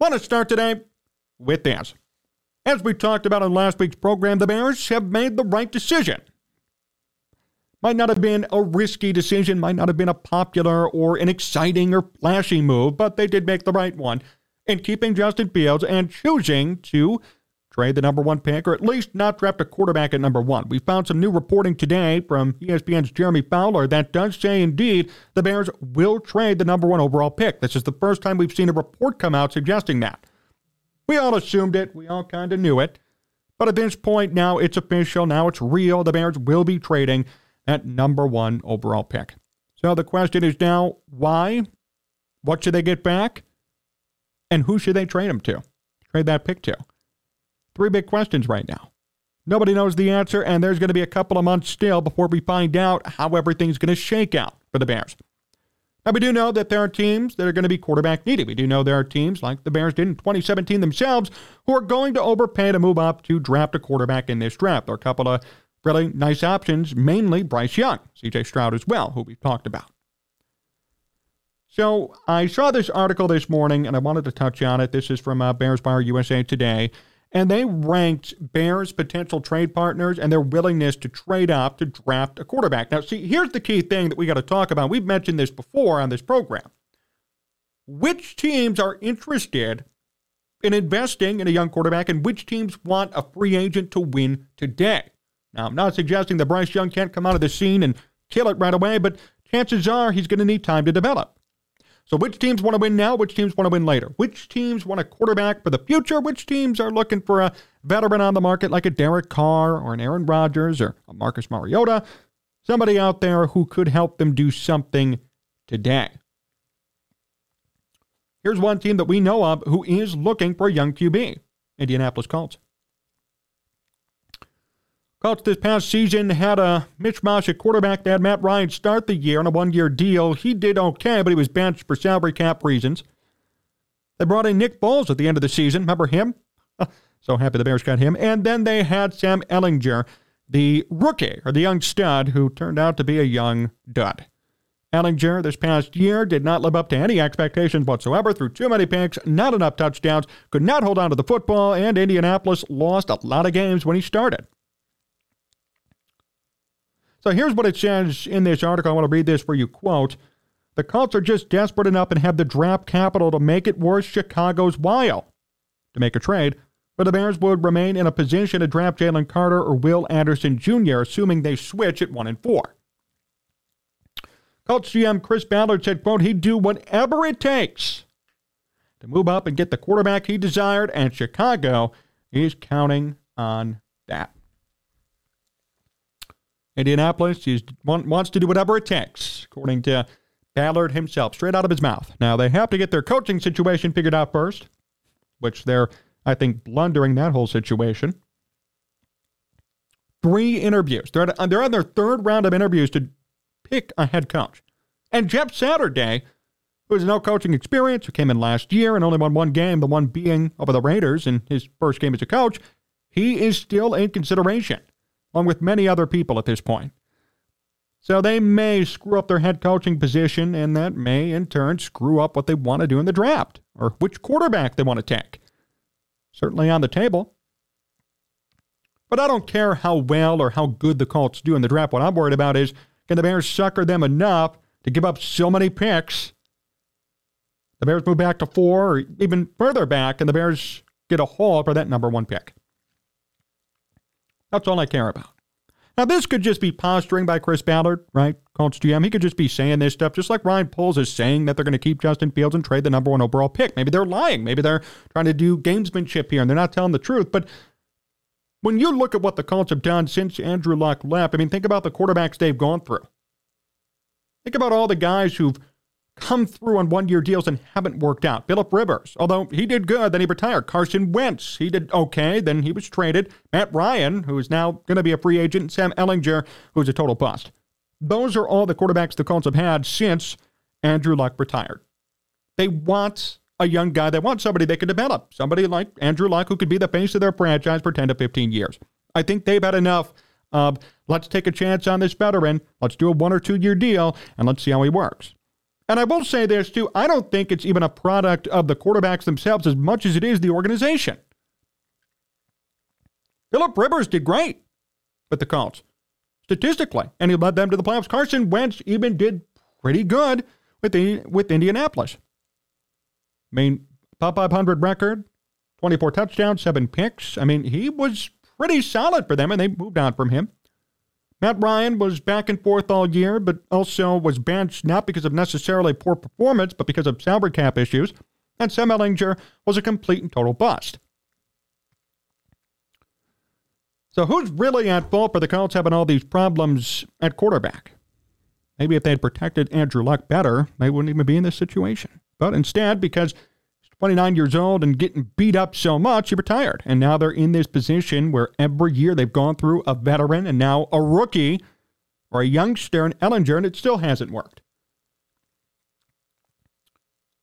Want to start today with this. As we talked about in last week's program, the Bears have made the right decision. Might not have been a risky decision, might not have been a popular or an exciting or flashy move, but they did make the right one in keeping Justin Fields and choosing to trade the number one pick, or at least not draft a quarterback at number one. We found some new reporting today from ESPN's Jeremy Fowler that does say indeed the Bears will trade the number one overall pick. This is the first time we've seen a report come out suggesting that. We all assumed it, we all kind of knew it. But at this point now, it's official, now it's real. The Bears will be trading that number one overall pick. So the question is now why? What should they get back? And who should they trade them to? Trade that pick to? Three big questions right now. Nobody knows the answer, and there's going to be a couple of months still before we find out how everything's going to shake out for the Bears. Now, we do know that there are teams that are going to be quarterback needy. We do know there are teams like the Bears did in 2017 themselves who are going to overpay to move up to draft a quarterback in this draft. There are a couple of really nice options, mainly Bryce Young, CJ Stroud as well, who we've talked about. So I saw this article this morning and I wanted to touch on it. This is from uh, Bears Wire USA Today and they ranked Bears' potential trade partners and their willingness to trade up to draft a quarterback. Now, see, here's the key thing that we got to talk about. We've mentioned this before on this program. Which teams are interested in investing in a young quarterback, and which teams want a free agent to win today? Now, I'm not suggesting that Bryce Young can't come out of the scene and kill it right away, but chances are he's going to need time to develop. So, which teams want to win now? Which teams want to win later? Which teams want a quarterback for the future? Which teams are looking for a veteran on the market like a Derek Carr or an Aaron Rodgers or a Marcus Mariota? Somebody out there who could help them do something today. Here's one team that we know of who is looking for a young QB Indianapolis Colts. Colts this past season had a mishmash at quarterback. They had Matt Ryan start the year on a one year deal. He did okay, but he was benched for salary cap reasons. They brought in Nick Foles at the end of the season. Remember him? so happy the Bears got him. And then they had Sam Ehlinger, the rookie or the young stud who turned out to be a young dud. Ehlinger this past year did not live up to any expectations whatsoever, threw too many picks, not enough touchdowns, could not hold on to the football, and Indianapolis lost a lot of games when he started. So here's what it says in this article. I want to read this for you. Quote The Colts are just desperate enough and have the draft capital to make it worth Chicago's while to make a trade, but the Bears would remain in a position to draft Jalen Carter or Will Anderson Jr., assuming they switch at 1 and 4. Colts GM Chris Ballard said, quote, he'd do whatever it takes to move up and get the quarterback he desired, and Chicago is counting on that. Indianapolis wants to do whatever it takes, according to Ballard himself, straight out of his mouth. Now, they have to get their coaching situation figured out first, which they're, I think, blundering that whole situation. Three interviews. They're, uh, they're on their third round of interviews to pick a head coach. And Jeff Saturday, who has no coaching experience, who came in last year and only won one game, the one being over the Raiders in his first game as a coach, he is still in consideration along with many other people at this point. So they may screw up their head coaching position, and that may in turn screw up what they want to do in the draft or which quarterback they want to take. Certainly on the table. But I don't care how well or how good the Colts do in the draft. What I'm worried about is can the Bears sucker them enough to give up so many picks? The Bears move back to four or even further back, and the Bears get a haul for that number one pick. That's all I care about. Now, this could just be posturing by Chris Ballard, right? Colts GM. He could just be saying this stuff, just like Ryan Poles is saying that they're going to keep Justin Fields and trade the number one overall pick. Maybe they're lying. Maybe they're trying to do gamesmanship here and they're not telling the truth. But when you look at what the Colts have done since Andrew Luck left, I mean, think about the quarterbacks they've gone through. Think about all the guys who've come through on one year deals and haven't worked out. Philip Rivers, although he did good, then he retired. Carson Wentz, he did okay, then he was traded. Matt Ryan, who is now going to be a free agent. Sam Ehlinger, who's a total bust. Those are all the quarterbacks the Colts have had since Andrew Luck retired. They want a young guy. They want somebody they can develop. Somebody like Andrew Luck who could be the face of their franchise for 10 to 15 years. I think they've had enough of let's take a chance on this veteran. Let's do a one or two year deal and let's see how he works. And I will say this too I don't think it's even a product of the quarterbacks themselves as much as it is the organization. Philip Rivers did great with the Colts statistically, and he led them to the playoffs. Carson Wentz even did pretty good with the, with Indianapolis. I mean, top 500 record, 24 touchdowns, seven picks. I mean, he was pretty solid for them, and they moved on from him. Matt Ryan was back and forth all year, but also was benched not because of necessarily poor performance, but because of salary cap issues. And Sam Ehlinger was a complete and total bust. So who's really at fault for the Colts having all these problems at quarterback? Maybe if they had protected Andrew Luck better, they wouldn't even be in this situation. But instead, because 29 years old and getting beat up so much, he retired. And now they're in this position where every year they've gone through a veteran and now a rookie or a youngster in Ehlinger, and it still hasn't worked.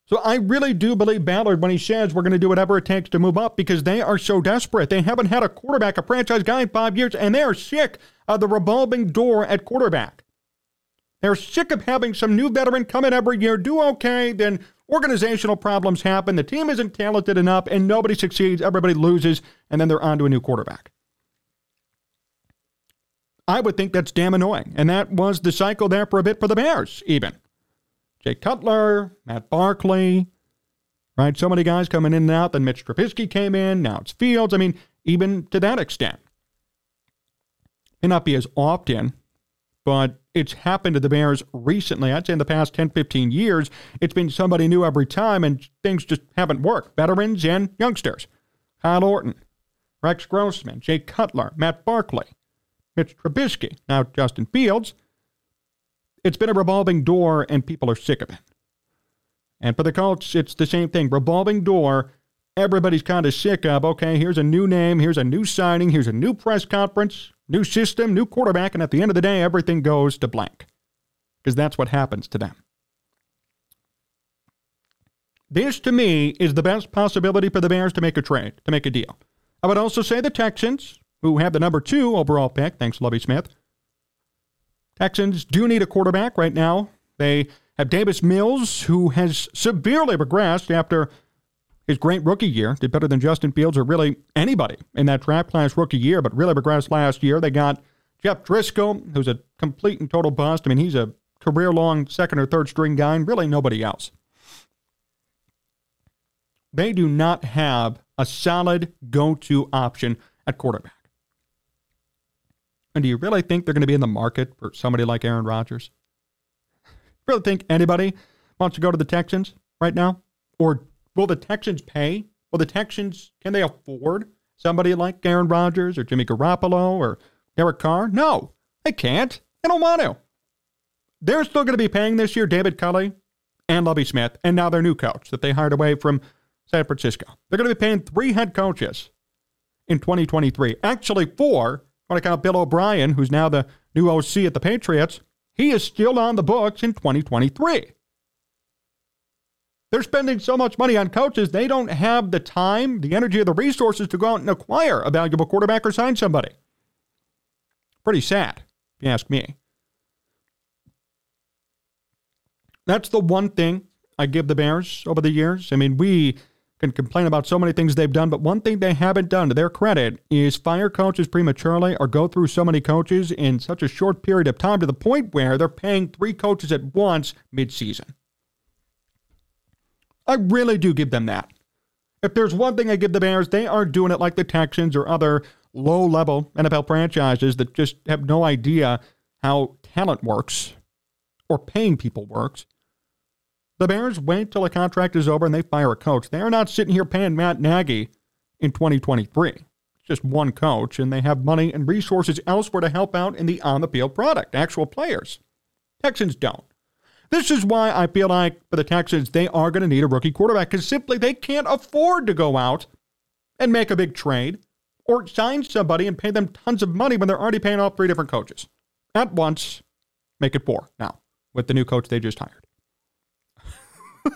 So I really do believe Ballard when he says we're going to do whatever it takes to move up because they are so desperate. They haven't had a quarterback, a franchise guy in five years, and they are sick of the revolving door at quarterback. They're sick of having some new veteran come in every year, do okay, then organizational problems happen, the team isn't talented enough, and nobody succeeds, everybody loses, and then they're on to a new quarterback. I would think that's damn annoying. And that was the cycle there for a bit for the Bears, even. Jay Cutler, Matt Barkley, right? So many guys coming in and out. Then Mitch Trubisky came in. Now it's Fields. I mean, even to that extent. May not be as often, but it's happened to the Bears recently. I'd say in the past 10, 15 years, it's been somebody new every time, and things just haven't worked. Veterans and youngsters. Kyle Orton, Rex Grossman, Jay Cutler, Matt Barkley, Mitch Trubisky, now Justin Fields. It's been a revolving door, and people are sick of it. And for the Colts, it's the same thing. Revolving door, everybody's kind of sick of. Okay, here's a new name, here's a new signing, here's a new press conference. New system, new quarterback, and at the end of the day, everything goes to blank. Because that's what happens to them. This, to me, is the best possibility for the Bears to make a trade, to make a deal. I would also say the Texans, who have the number two overall pick, thanks Lovie Smith. Texans do need a quarterback right now. They have Davis Mills, who has severely regressed after his great rookie year, did better than Justin Fields or really anybody in that draft class rookie year, but really regressed last year. They got Jeff Driskel, who's a complete and total bust. I mean, he's a career long second or third string guy, and really nobody else. They do not have a solid go to option at quarterback. And do you really think they're going to be in the market for somebody like Aaron Rodgers? really think anybody wants to go to the Texans right now? Or Will the Texans pay? Will the Texans, can they afford somebody like Aaron Rodgers or Jimmy Garoppolo or Derek Carr? No, they can't. They don't want to. They're still going to be paying this year David Culley and Lovie Smith, and now their new coach that they hired away from San Francisco. They're going to be paying three head coaches in 2023. Actually, four. When I count Bill O'Brien, who's now the new OC at the Patriots, he is still on the books in 2023. They're spending so much money on coaches, they don't have the time, the energy, or the resources to go out and acquire a valuable quarterback or sign somebody. Pretty sad, if you ask me. That's the one thing I give the Bears over the years. I mean, we can complain about so many things they've done, but one thing they haven't done to their credit is fire coaches prematurely or go through so many coaches in such a short period of time to the point where they're paying three coaches at once midseason. I really do give them that. If there's one thing I give the Bears, they aren't doing it like the Texans or other low level NFL franchises that just have no idea how talent works or paying people works. The Bears wait till a contract is over and they fire a coach. They are not sitting here paying Matt Nagy in 2023. It's just one coach, and they have money and resources elsewhere to help out in the on the field product, actual players. Texans don't. This is why I feel like for the Texans, they are going to need a rookie quarterback because simply they can't afford to go out and make a big trade or sign somebody and pay them tons of money when they're already paying off three different coaches at once. Make it four now with the new coach they just hired.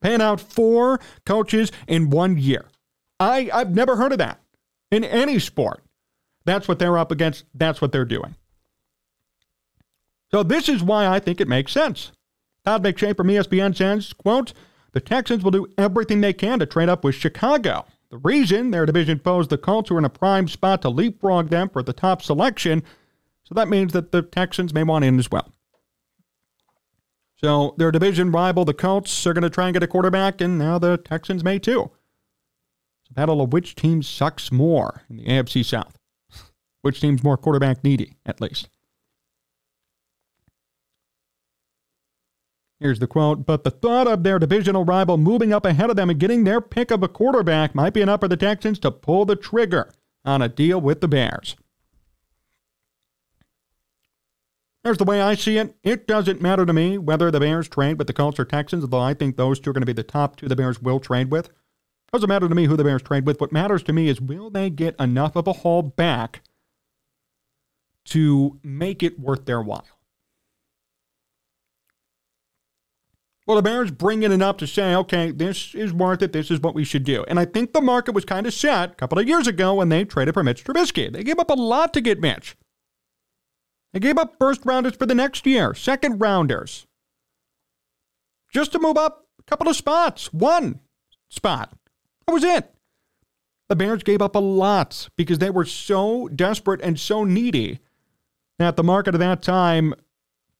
paying out four coaches in one year. I, I've never heard of that in any sport. That's what they're up against. That's what they're doing. So, this is why I think it makes sense Todd McShay from ESPN says, quote, the Texans will do everything they can to trade up with Chicago. The reason their division foes, the Colts, are in a prime spot to leapfrog them for the top selection. So that means that the Texans may want in as well. So their division rival, the Colts, are going to try and get a quarterback, and now the Texans may too. It's a battle of which team sucks more in the AFC South. which team's more quarterback needy, at least. Here's the quote But the thought of their divisional rival moving up ahead of them and getting their pick of a quarterback might be enough for the Texans to pull the trigger on a deal with the Bears. There's the way I see it. It doesn't matter to me whether the Bears trade with the Colts or Texans, although I think those two are going to be the top two the Bears will trade with. Doesn't matter to me who the Bears trade with. What matters to me is will they get enough of a haul back to make it worth their while? Well, the Bears bring it enough to say, okay, this is worth it. This is what we should do. And I think the market was kind of set a couple of years ago when they traded for Mitch Trubisky. They gave up a lot to get Mitch. They gave up first rounders for the next year, second rounders, just to move up a couple of spots, one spot. That was it. The Bears gave up a lot because they were so desperate and so needy that the market at that time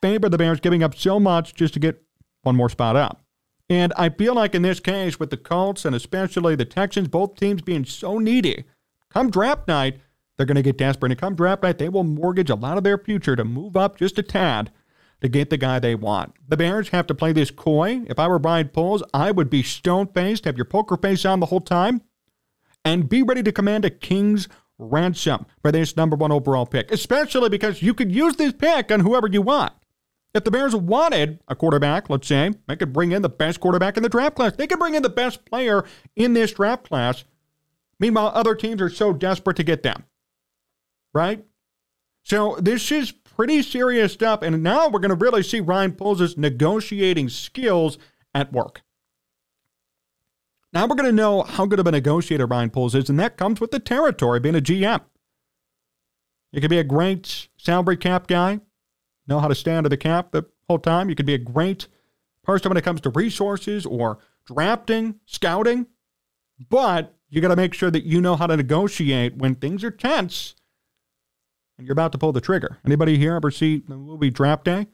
favored the Bears giving up so much just to get one more spot up. And I feel like in this case, with the Colts and especially the Texans, both teams being so needy, come draft night, they're going to get desperate. And come draft night, they will mortgage a lot of their future to move up just a tad to get the guy they want. The Bears have to play this coy. If I were Ryan Poles, I would be stone faced, have your poker face on the whole time, and be ready to command a king's ransom for this number one overall pick, especially because you could use this pick on whoever you want. If the Bears wanted a quarterback, let's say, they could bring in the best quarterback in the draft class. They could bring in the best player in this draft class. Meanwhile, other teams are so desperate to get them. Right? So this is pretty serious stuff. And now we're going to really see Ryan Poles' negotiating skills at work. Now we're going to know how good of a negotiator Ryan Poles is, and that comes with the territory being a GM. You could be a great salary cap guy, know how to stand to the cap the whole time. You could be a great person when it comes to resources or drafting, scouting, but you got to make sure that you know how to negotiate when things are tense and you're about to pull the trigger. Anybody here ever see the movie Draft Day?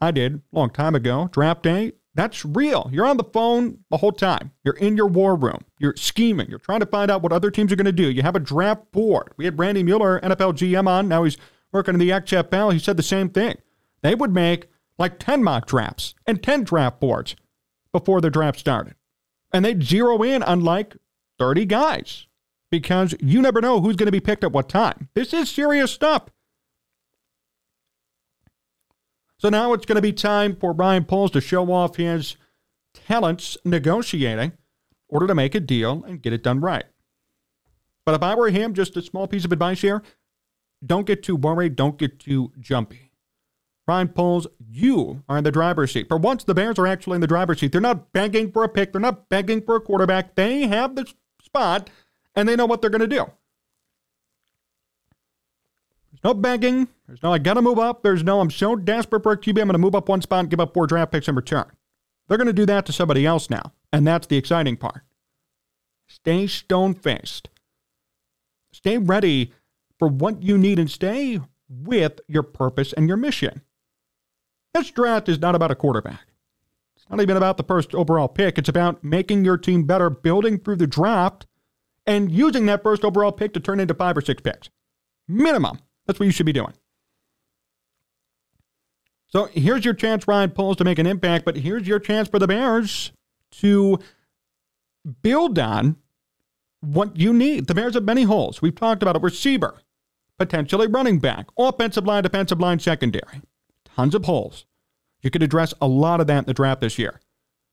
I did a long time ago. Draft Day, that's real. You're on the phone the whole time. You're in your war room. You're scheming. You're trying to find out what other teams are going to do. You have a draft board. We had Randy Mueller, NFL GM, on. Now he's working in the XFL, he said the same thing. They would make like 10 mock drafts and 10 draft boards before the draft started. And they'd zero in on like 30 guys because you never know who's going to be picked at what time. This is serious stuff. So now it's going to be time for Ryan Poles to show off his talents negotiating in order to make a deal and get it done right. But if I were him, just a small piece of advice here don't get too worried. Don't get too jumpy. Ryan Poles, you are in the driver's seat. For once, the Bears are actually in the driver's seat. They're not begging for a pick. They're not begging for a quarterback. They have the spot, and they know what they're going to do. There's no begging. There's no, I got to move up. There's no, I'm so desperate for a QB, I'm going to move up one spot and give up four draft picks in return. They're going to do that to somebody else now, and that's the exciting part. Stay stone faced. Stay ready for what you need and stay with your purpose and your mission. This draft is not about a quarterback. It's not even about the first overall pick. It's about making your team better, building through the draft, and using that first overall pick to turn into five or six picks. Minimum. That's what you should be doing. So here's your chance, Ryan Poles, to make an impact, but here's your chance for the Bears to build on what you need. The Bears have many holes. We've talked about a receiver potentially running back, offensive line, defensive line, secondary. Tons of holes. You could address a lot of that in the draft this year.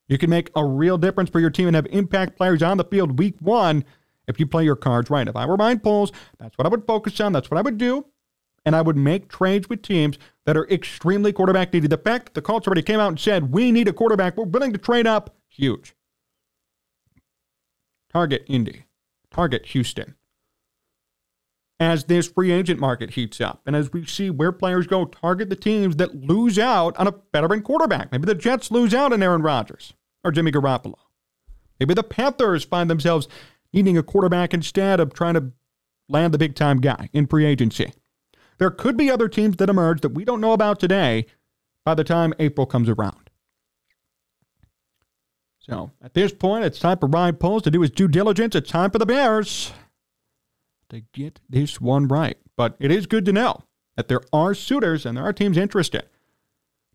You can make a real difference for your team and have impact players on the field week one if you play your cards right. If I were Ryan Poles, that's what I would focus on. That's what I would do. And I would make trades with teams that are extremely quarterback needy. The fact that the Colts already came out and said, we need a quarterback, we're willing to trade up, huge. Target Indy. Target Houston. As this free agent market heats up and as we see where players go target the teams that lose out on a veteran quarterback. Maybe the Jets lose out on Aaron Rodgers or Jimmy Garoppolo. Maybe the Panthers find themselves needing a quarterback instead of trying to land the big time guy in free agency. There could be other teams that emerge that we don't know about today by the time April comes around. So at this point, it's time for Ryan Poles to do his due diligence. It's time for the Bears to get this one right. But it is good to know that there are suitors and there are teams interested.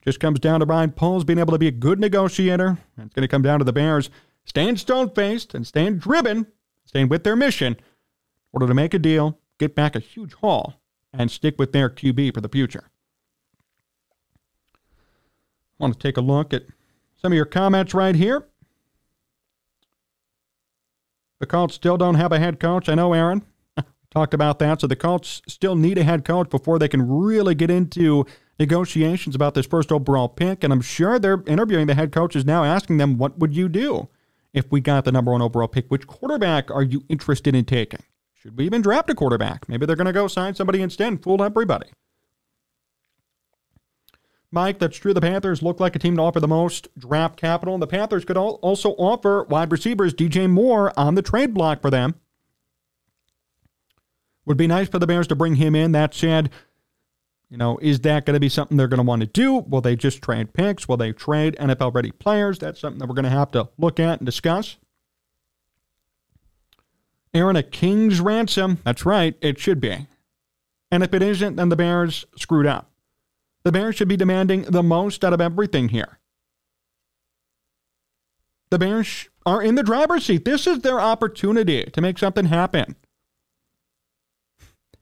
Just comes down to Ryan Poles being able to be a good negotiator. And it's going to come down to the Bears staying stone faced and staying driven, staying with their mission in order to make a deal, get back a huge haul, and stick with their QB for the future. I want to take a look at some of your comments right here. The Colts still don't have a head coach. I know, Aaron talked about that. So the Colts still need a head coach before they can really get into negotiations about this first overall pick. And I'm sure they're interviewing the head coaches now, asking them, what would you do if we got the number one overall pick? Which quarterback are you interested in taking? Should we even draft a quarterback? Maybe they're going to go sign somebody instead and fool everybody. Mike, that's true. The Panthers look like a team to offer the most draft capital, and the Panthers could also offer wide receivers DJ Moore on the trade block for them. Would be nice for the Bears to bring him in. That said, you know, is that going to be something they're going to want to do? Will they just trade picks? Will they trade NFL ready players? That's something that we're going to have to look at and discuss. Aaron, a king's ransom. That's right, it should be. And if it isn't, then the Bears screwed up. The Bears should be demanding the most out of everything here. The Bears are in the driver's seat. This is their opportunity to make something happen.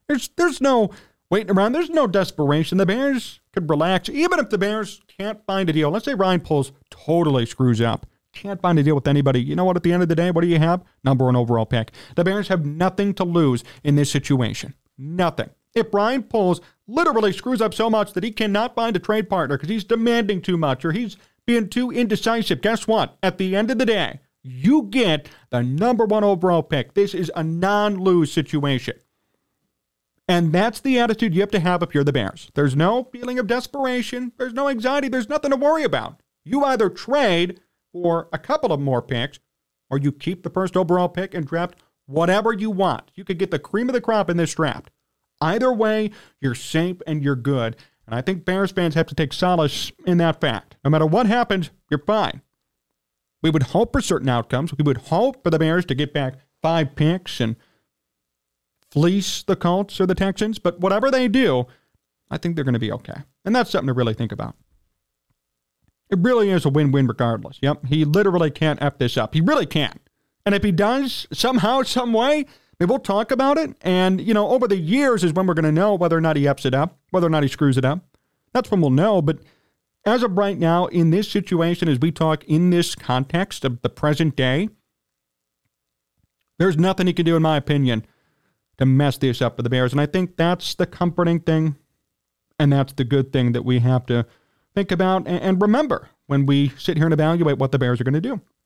There's there's no waiting around. There's no desperation. The Bears could relax, even if the Bears can't find a deal. Let's say Ryan Poles totally screws up, can't find a deal with anybody. You know what? At the end of the day, what do you have? Number one overall pick. The Bears have nothing to lose in this situation. Nothing. If Ryan Poles literally screws up so much that he cannot find a trade partner because he's demanding too much or he's being too indecisive, guess what? At the end of the day, you get the number one overall pick. This is a non lose situation. And that's the attitude you have to have if you're the Bears. There's no feeling of desperation. There's no anxiety. There's nothing to worry about. You either trade for a couple of more picks or you keep the first overall pick and draft whatever you want. You could get the cream of the crop in this draft. Either way, you're safe and you're good. And I think Bears fans have to take solace in that fact. No matter what happens, you're fine. We would hope for certain outcomes. We would hope for the Bears to get back five picks and fleece the Colts or the Texans, but whatever they do, I think they're going to be okay. And that's something to really think about. It really is a win win regardless. Yep, he literally can't F this up. He really can't. And if he does, somehow, some way, we'll talk about it. And, you know, over the years is when we're going to know whether or not he F's it up, whether or not he screws it up. That's when we'll know. But as of right now, in this situation, as we talk in this context of the present day, there's nothing he can do, in my opinion, to mess this up for the Bears. And I think that's the comforting thing. And that's the good thing that we have to think about and remember when we sit here and evaluate what the Bears are going to do.